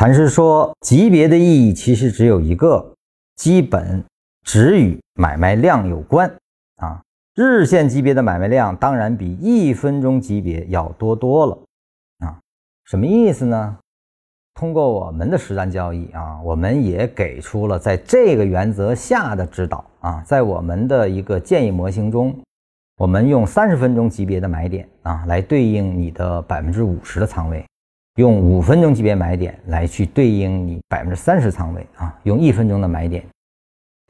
禅师说，级别的意义其实只有一个，基本只与买卖量有关啊。日线级别的买卖量当然比一分钟级别要多多了啊。什么意思呢？通过我们的实战交易啊，我们也给出了在这个原则下的指导啊。在我们的一个建议模型中，我们用三十分钟级别的买点啊来对应你的百分之五十的仓位。用五分钟级别买点来去对应你百分之三十仓位啊，用一分钟的买点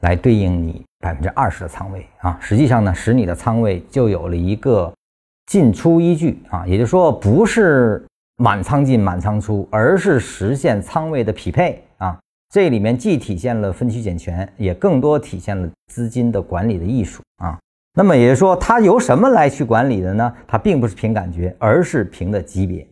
来对应你百分之二十的仓位啊，实际上呢，使你的仓位就有了一个进出依据啊，也就是说不是满仓进满仓出，而是实现仓位的匹配啊。这里面既体现了分区减权，也更多体现了资金的管理的艺术啊。那么也就是说，它由什么来去管理的呢？它并不是凭感觉，而是凭的级别。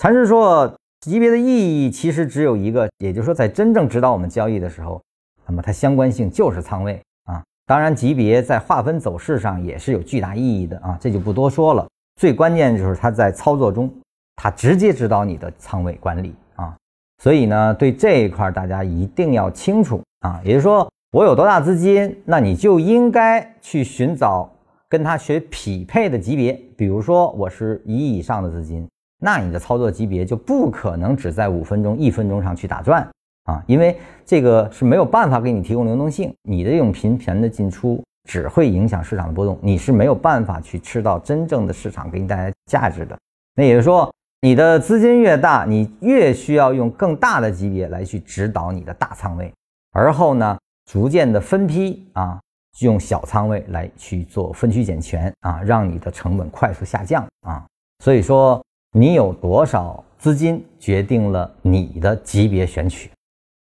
禅师说，级别的意义其实只有一个，也就是说，在真正指导我们交易的时候，那么它相关性就是仓位啊。当然，级别在划分走势上也是有巨大意义的啊，这就不多说了。最关键就是它在操作中，它直接指导你的仓位管理啊。所以呢，对这一块大家一定要清楚啊。也就是说，我有多大资金，那你就应该去寻找跟它学匹配的级别。比如说，我是一亿以上的资金。那你的操作级别就不可能只在五分钟、一分钟上去打转啊，因为这个是没有办法给你提供流动性。你的这种频繁的进出只会影响市场的波动，你是没有办法去吃到真正的市场给你带来价值的。那也就是说，你的资金越大，你越需要用更大的级别来去指导你的大仓位，而后呢，逐渐的分批啊，用小仓位来去做分区减权啊，让你的成本快速下降啊。所以说。你有多少资金，决定了你的级别选取。